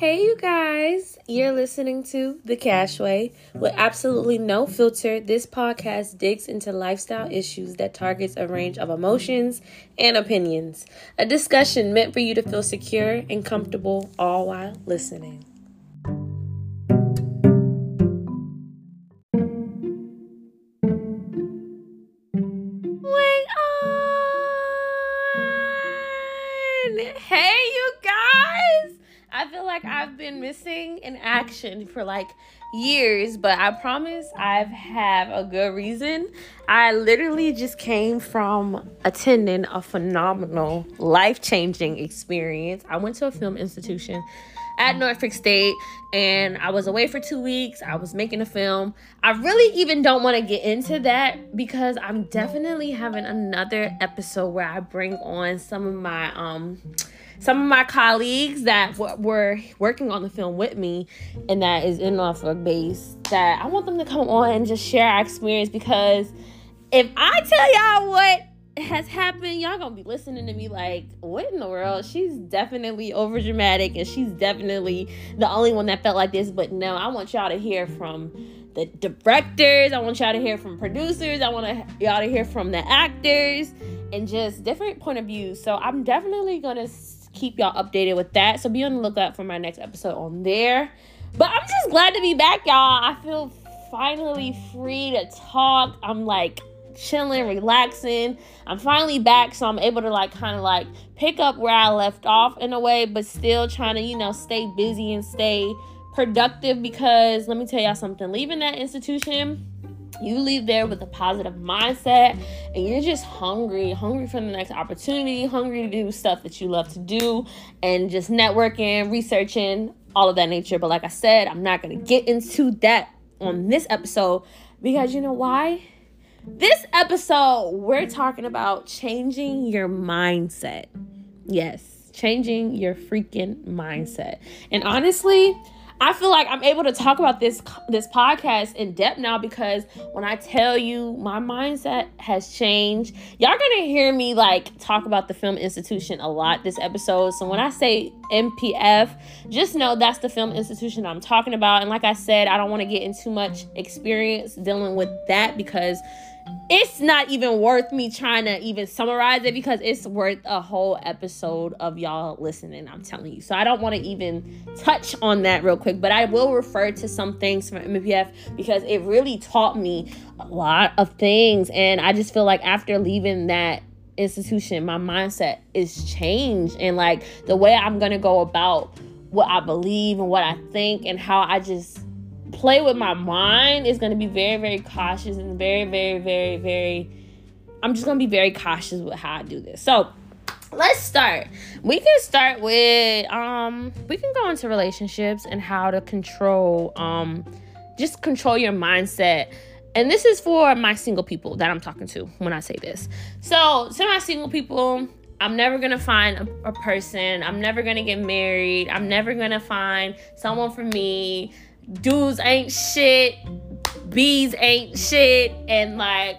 Hey, you guys, you're listening to The Cashway. With absolutely no filter, this podcast digs into lifestyle issues that targets a range of emotions and opinions. A discussion meant for you to feel secure and comfortable all while listening. Wait on! Hey, you guys! I feel like I've been missing in action for like years, but I promise I've have a good reason. I literally just came from attending a phenomenal, life-changing experience. I went to a film institution at Norfolk State and I was away for 2 weeks. I was making a film. I really even don't want to get into that because I'm definitely having another episode where I bring on some of my um some of my colleagues that w- were working on the film with me and that is in Norfolk base that I want them to come on and just share our experience because if I tell y'all what has happened, y'all gonna be listening to me like, what in the world? She's definitely over dramatic and she's definitely the only one that felt like this. But no, I want y'all to hear from the directors, I want y'all to hear from producers, I want y'all to hear from the actors and just different point of views. So I'm definitely gonna keep y'all updated with that. So be on the lookout for my next episode on there. But I'm just glad to be back, y'all. I feel finally free to talk. I'm like chilling, relaxing. I'm finally back, so I'm able to like kind of like pick up where I left off in a way, but still trying to, you know, stay busy and stay productive because let me tell y'all something. Leaving that institution you leave there with a positive mindset and you're just hungry, hungry for the next opportunity, hungry to do stuff that you love to do, and just networking, researching, all of that nature. But like I said, I'm not going to get into that on this episode because you know why? This episode, we're talking about changing your mindset. Yes, changing your freaking mindset. And honestly, I feel like I'm able to talk about this this podcast in depth now because when I tell you my mindset has changed, y'all gonna hear me like talk about the film institution a lot this episode. So when I say MPF, just know that's the film institution I'm talking about. And like I said, I don't want to get into too much experience dealing with that because it's not even worth me trying to even summarize it because it's worth a whole episode of y'all listening. I'm telling you. So I don't want to even touch on that real quick, but I will refer to some things from MPF because it really taught me a lot of things. And I just feel like after leaving that institution, my mindset is changed. And like the way I'm to go about what I believe and what I think and how I just play with my mind is going to be very, very cautious and very, very, very, very. I'm just going to be very cautious with how I do this. So, let's start. We can start with um we can go into relationships and how to control um just control your mindset. And this is for my single people that I'm talking to when I say this. So, to my single people, I'm never gonna find a, a person. I'm never gonna get married. I'm never gonna find someone for me dudes ain't shit, bees ain't shit, and like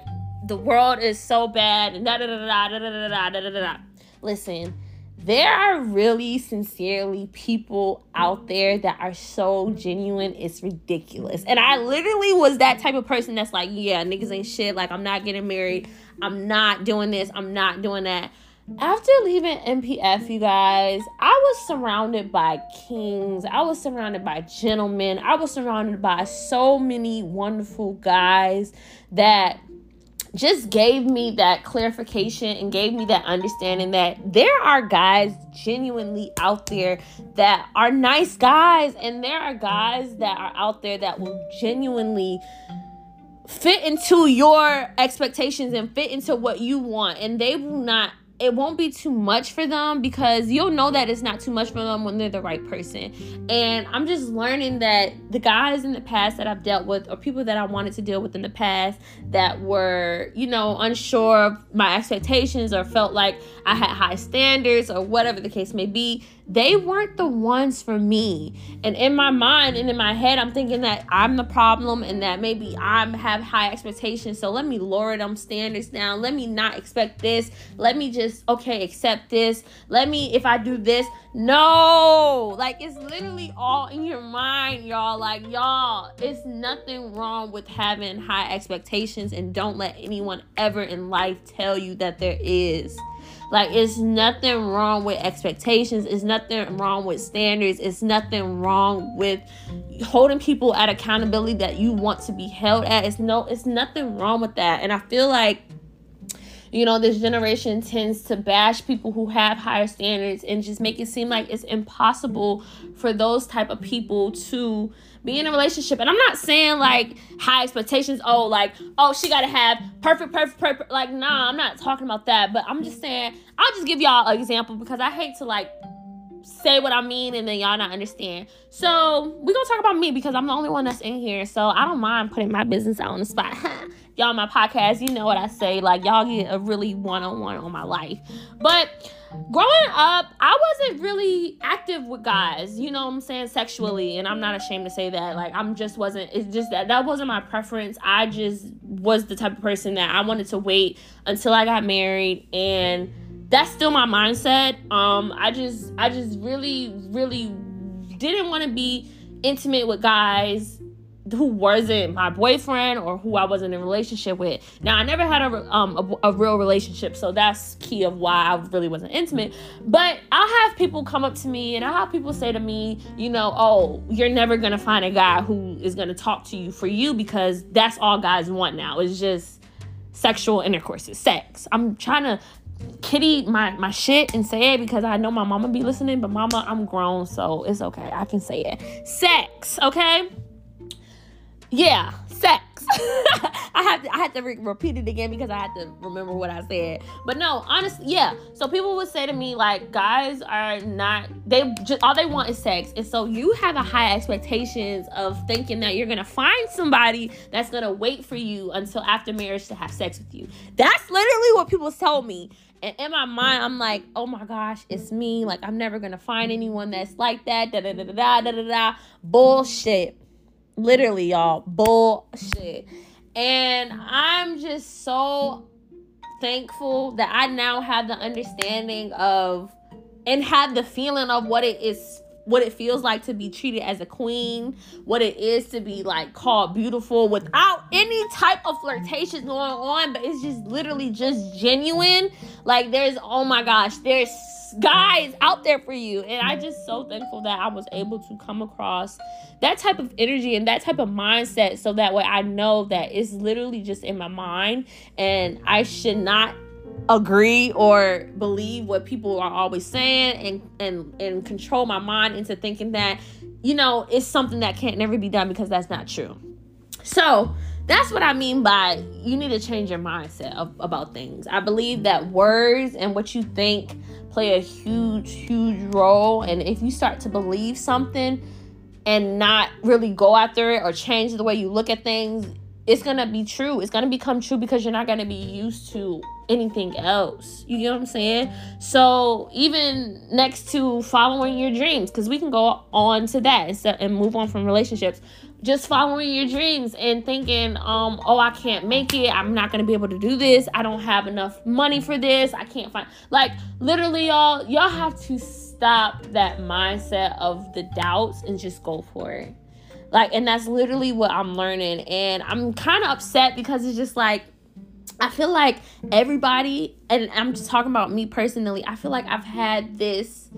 the world is so bad da da da da da da da da da da. Listen, there are really sincerely people out there that are so genuine, it's ridiculous. And I literally was that type of person that's like, yeah, niggas ain't shit. Like, I'm not getting married. I'm not doing this. I'm not doing that after leaving NPF, you guys, I was surrounded by kings. I was surrounded by gentlemen. I was surrounded by so many wonderful guys that just gave me that clarification and gave me that understanding that there are guys genuinely out there that are nice guys, and there are guys that are out there that will genuinely fit into your expectations and fit into what you want, and they will not it won't be too much for them because you'll know that it's not too much for them when they're the right person. And I'm just learning that the guys in the past that I've dealt with, or people that I wanted to deal with in the past that were, you know, unsure of my expectations or felt like I had high standards or whatever the case may be, they weren't the ones for me. And in my mind and in my head, I'm thinking that I'm the problem and that maybe I have high expectations. So let me lower them standards down. Let me not expect this. Let me just, okay, accept this. Let me, if I do this, no. Like it's literally all in your mind, y'all. Like, y'all, it's nothing wrong with having high expectations and don't let anyone ever in life tell you that there is. Like, it's nothing wrong with expectations. It's nothing wrong with standards. It's nothing wrong with holding people at accountability that you want to be held at. It's no, it's nothing wrong with that. And I feel like you know this generation tends to bash people who have higher standards and just make it seem like it's impossible for those type of people to be in a relationship. And I'm not saying like high expectations, oh, like, oh, she gotta have perfect, perfect, perfect. Like, nah, I'm not talking about that. But I'm just saying, I'll just give y'all an example because I hate to like say what I mean and then y'all not understand. So we're gonna talk about me because I'm the only one that's in here. So I don't mind putting my business out on the spot. y'all my podcast, you know what I say. Like y'all get a really one-on-one on my life. But growing up, I wasn't really active with guys, you know what I'm saying, sexually, and I'm not ashamed to say that. Like I'm just wasn't it's just that that wasn't my preference. I just was the type of person that I wanted to wait until I got married and that's still my mindset. Um I just I just really really didn't want to be intimate with guys who wasn't my boyfriend or who I wasn't in a relationship with. Now I never had a um a, a, real relationship, so that's key of why I really wasn't intimate. But I'll have people come up to me and I have people say to me, you know, oh, you're never gonna find a guy who is gonna talk to you for you because that's all guys want now. It's just sexual intercourse, it's sex. I'm trying to kitty my my shit and say it because I know my mama be listening, but mama, I'm grown, so it's okay. I can say it. Sex, okay? yeah, sex. I had to, I had to re- repeat it again because I had to remember what I said. But no, honestly, yeah. So people would say to me like, guys are not they just all they want is sex, and so you have a high expectations of thinking that you're gonna find somebody that's gonna wait for you until after marriage to have sex with you. That's literally what people tell me. And in my mind, I'm like, oh my gosh, it's me. Like, I'm never gonna find anyone that's like that. Da da da da da da da. Bullshit Literally, y'all, bullshit. And I'm just so thankful that I now have the understanding of and have the feeling of what it is what it feels like to be treated as a queen, what it is to be like called beautiful without any type of flirtation going on, but it's just literally just genuine. Like there's oh my gosh, there's guys out there for you. And I just so thankful that I was able to come across that type of energy and that type of mindset so that way I know that it's literally just in my mind and I should not agree or believe what people are always saying and and and control my mind into thinking that you know it's something that can't never be done because that's not true. So, that's what I mean by you need to change your mindset of, about things. I believe that words and what you think play a huge, huge role. And if you start to believe something and not really go after it or change the way you look at things, it's gonna be true. It's gonna become true because you're not gonna be used to anything else. You get what I'm saying? So even next to following your dreams, because we can go on to that and move on from relationships just following your dreams and thinking, um, oh, I can't make it. I'm not gonna be able to do this. I don't have enough money for this. I can't find like literally y'all, y'all have to stop that mindset of the doubts and just go for it. Like, and that's literally what I'm learning. And I'm kind of upset because it's just like I feel like everybody, and I'm just talking about me personally, I feel like I've had this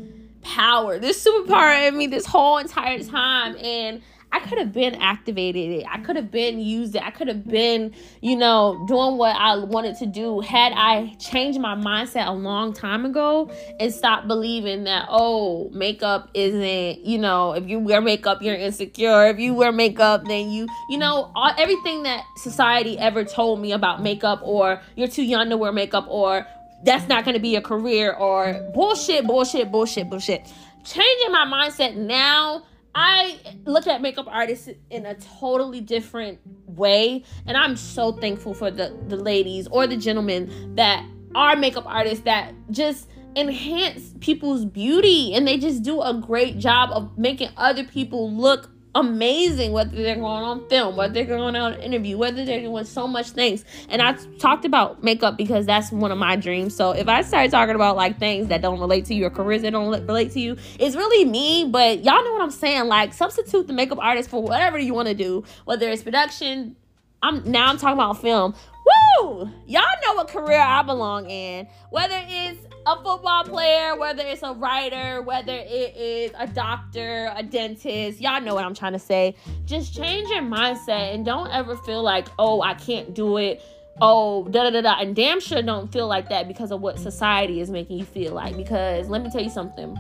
power, this superpower in me this whole entire time. And I could have been activated it. I could have been used it. I could have been, you know, doing what I wanted to do had I changed my mindset a long time ago and stopped believing that, oh, makeup isn't, you know, if you wear makeup, you're insecure. If you wear makeup, then you, you know, all, everything that society ever told me about makeup or you're too young to wear makeup or that's not going to be a career or bullshit, bullshit, bullshit, bullshit. Changing my mindset now I look at makeup artists in a totally different way, and I'm so thankful for the the ladies or the gentlemen that are makeup artists that just enhance people's beauty and they just do a great job of making other people look amazing whether they're going on film whether they're going on an interview whether they're doing so much things. And i talked about makeup because that's one of my dreams. So if i start talking about like things that don't relate to you or careers that don't relate to you it's really me but y'all know what i'm saying. Like substitute the makeup artist for whatever you want to do whether it's production. I'm now i'm talking about film Woo! Y'all know what career I belong in. Whether it's a football player, whether it's a writer, whether it is a doctor, a dentist, y'all know what I'm trying to say. Just change your mindset and don't ever feel like, oh, I can't do it. Oh, da da da da. And damn sure don't feel like that because of what society is making you feel like. Because let me tell you something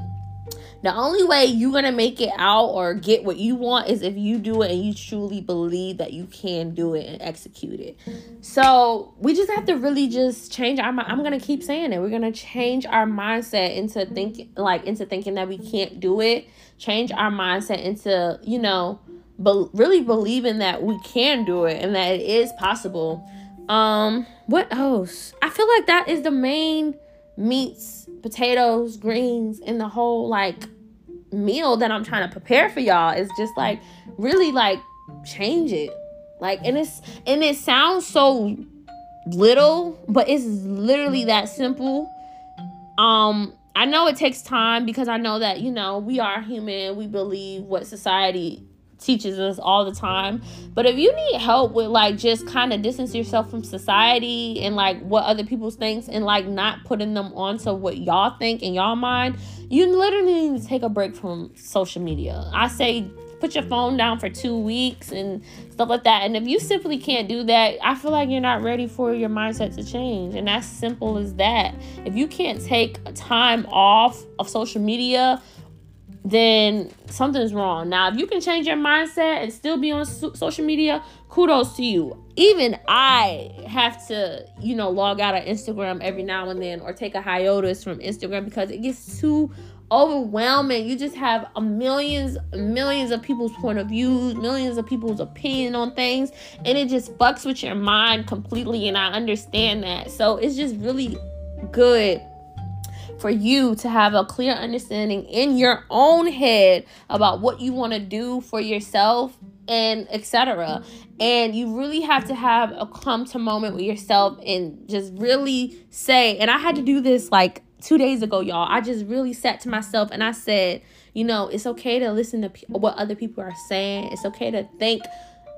the only way you're going to make it out or get what you want is if you do it and you truly believe that you can do it and execute it. So we just have to really just change our mind. I'm going to keep saying it. We're going to change our mindset into thinking like into thinking that we can't do it. Change our mindset into, you know, but really believing that we can do it and that it is possible. Um, what else? I feel like that is the main meats, potatoes, greens, and the whole like meal that I'm trying to prepare for y'all is just like really like change it. Like and it's and it sounds so little, but it's literally that simple. Um I know it takes time because I know that, you know, we are human. We believe what society teaches us all the time. But if you need help with like just kind of distance yourself from society and like what other people think and like not putting them on to what y'all think in y'all mind, you literally need to take a break from social media. I say put your phone down for two weeks and stuff like that. And if you simply can't do that, I feel like you're not ready for your mindset to change. And that's simple as that. If you can't take time off of social media then something's wrong. Now, if you can change your mindset and still be on so- social media, kudos to you. Even I have to, you know, log out of Instagram every now and then or take a hiatus from Instagram because it gets too overwhelming. You just have a millions, millions of people's point of views, millions of people's opinion on things, and it just fucks with your mind completely. And I understand that. So it's just really good for you to have a clear understanding in your own head about what you want to do for yourself and etc and you really have to have a come to moment with yourself and just really say and i had to do this like two days ago y'all. I just really sat to myself and i said you know it's okay to listen to what other people are saying. It's okay to think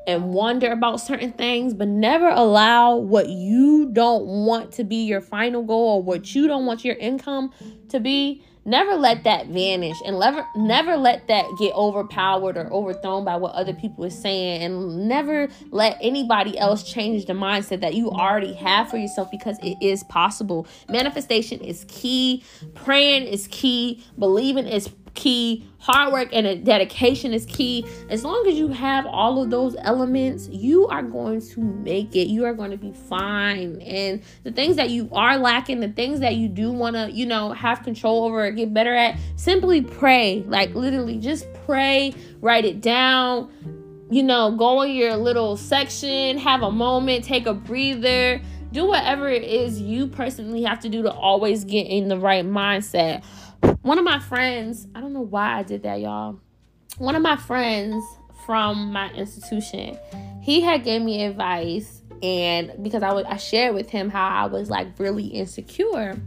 and wonder about certain things, but never allow what you don't want to be your final goal or what you don't want your income to be. Never let that vanish and never never let that get overpowered or overthrown by what other people are saying and never let anybody else change the mindset that you already have for yourself because it is possible. Manifestation is key, praying is key, believing is key. Hard work and a dedication is key. As long as you have all of those elements, you are going to make it. You are going to be fine. And the things that you are lacking, the things that you do want to, you know, have control over or get better at, simply pray. Like literally just pray, write it down. You know, go in your little section, have a moment, take a breather do whatever it is you personally have to do to always get in the right mindset. One of my friends, I don't know why I did that, y'all. One of my friends from my institution, he had gave me advice and because I was I shared with him how I was like really insecure.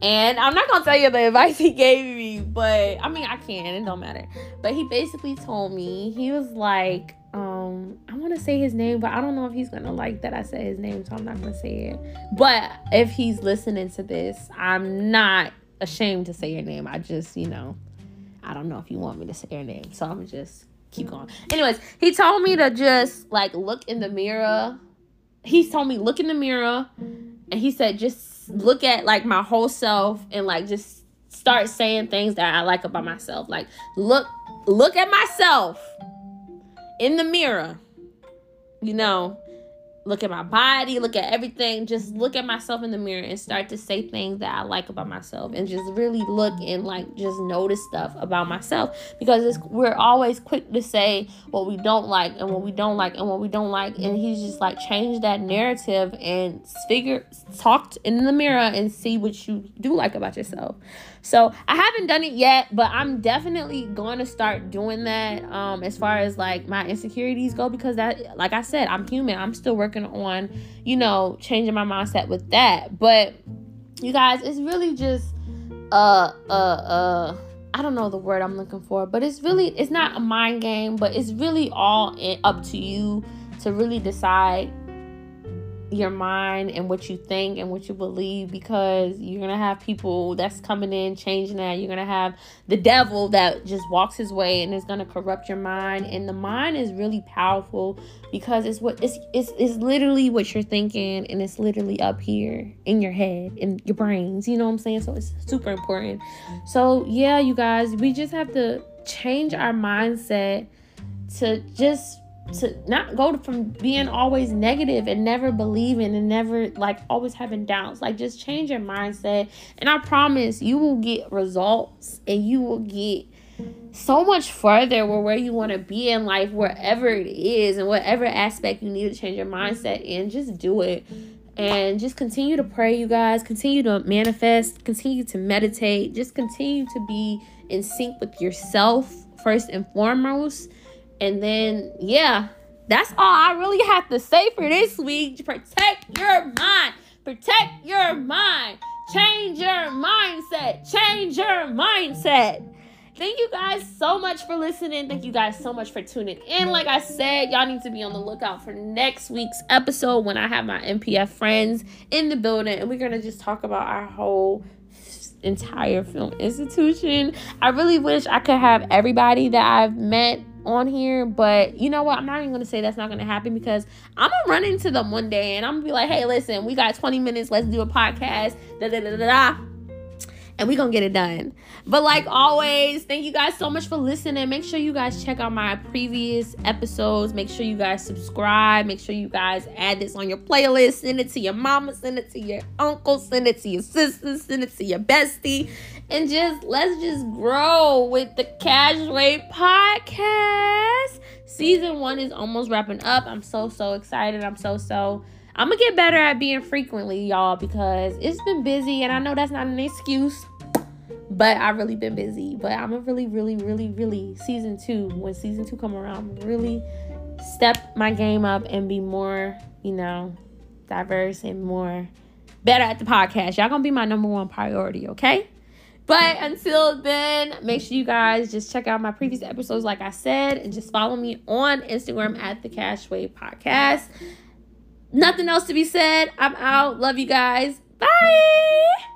And I'm not gonna tell you the advice he gave me, but I mean I can, it don't matter. But he basically told me, he was like, um, I wanna say his name, but I don't know if he's gonna like that I said his name, so I'm not gonna say it. But if he's listening to this, I'm not ashamed to say your name. I just, you know, I don't know if you want me to say your name. So I'm just keep going. Anyways, he told me to just like look in the mirror. He told me look in the mirror and he said just look at like my whole self and like just start saying things that I like about myself. Like look look at myself in the mirror. You know, look at my body, look at everything, just look at myself in the mirror and start to say things that I like about myself and just really look and like just notice stuff about myself because we're always quick to say what we don't like and what we don't like and what we don't like and he's just like change that narrative and figure talk in the mirror and see what you do like about yourself. So I haven't done it yet, but I'm definitely going to start doing that um, as far as like my insecurities go because that, like I said, I'm human. I'm still working on, you know, changing my mindset with that. But you guys, it's really just uh uh uh I don't know the word I'm looking for, but it's really it's not a mind game, but it's really all in, up to you to really decide your mind and what you think and what you believe because you're gonna have people that's coming in changing that. You're gonna have the devil that just walks his way and is gonna corrupt your mind. And the mind is really powerful because it's what it's it's, it's literally what you're thinking and it's literally up here in your head in your brains. You know what i'm saying? So it's super important. So yeah you guys we just have to change our mindset to just to not go from being always negative and never believing and never like always having doubts. Like just change your mindset. And i promise you will get results and you will get so much further where where you want to be in life wherever it is and whatever aspect you need to change your mindset in just do it. And just continue to pray you guys. Continue to manifest. Continue to meditate. Just continue to be in sync with yourself first and foremost and then, yeah, that's all I really have to say for this week. Protect your mind. Protect your mind. Change your mindset. Change your mindset. Thank you guys so much for listening. Thank you guys so much for tuning in. Like I said, y'all need to be on the lookout for next week's episode when I have my NPF friends in the building and we're going to just talk about our whole entire film institution. I really wish I could have everybody that I've met on here, but you know what? I'm not even gonna say that's not gonna happen because I'm gonna run into them one day and I'm gonna be like, hey, listen, we got 20 minutes, let's do a podcast. Da da da da da. And we're gonna get it done. But like always, thank you guys so much for listening. Make sure you guys check out my previous episodes. Make sure you guys subscribe. Make sure you guys add this on your playlist. Send it to your mama, send it to your uncle, send it to your sister, send it to your bestie and just let's just grow with the Cashway podcast. Season one is almost wrapping up. I'm so so excited. I'm so so. I'm gonna get better at being frequently, y'all, because it's been busy, and I know that's not an excuse. But I've really been busy. But I'm gonna really, really, really, really season two. When season two come around, really step my game up and be more, you know, diverse and more better at the podcast. Y'all gonna be my number one priority, okay? But until then, make sure you guys just check out my previous episodes, like I said, and just follow me on Instagram at the Cashway Podcast. Nothing else to be said. I'm out. Love you guys. Bye.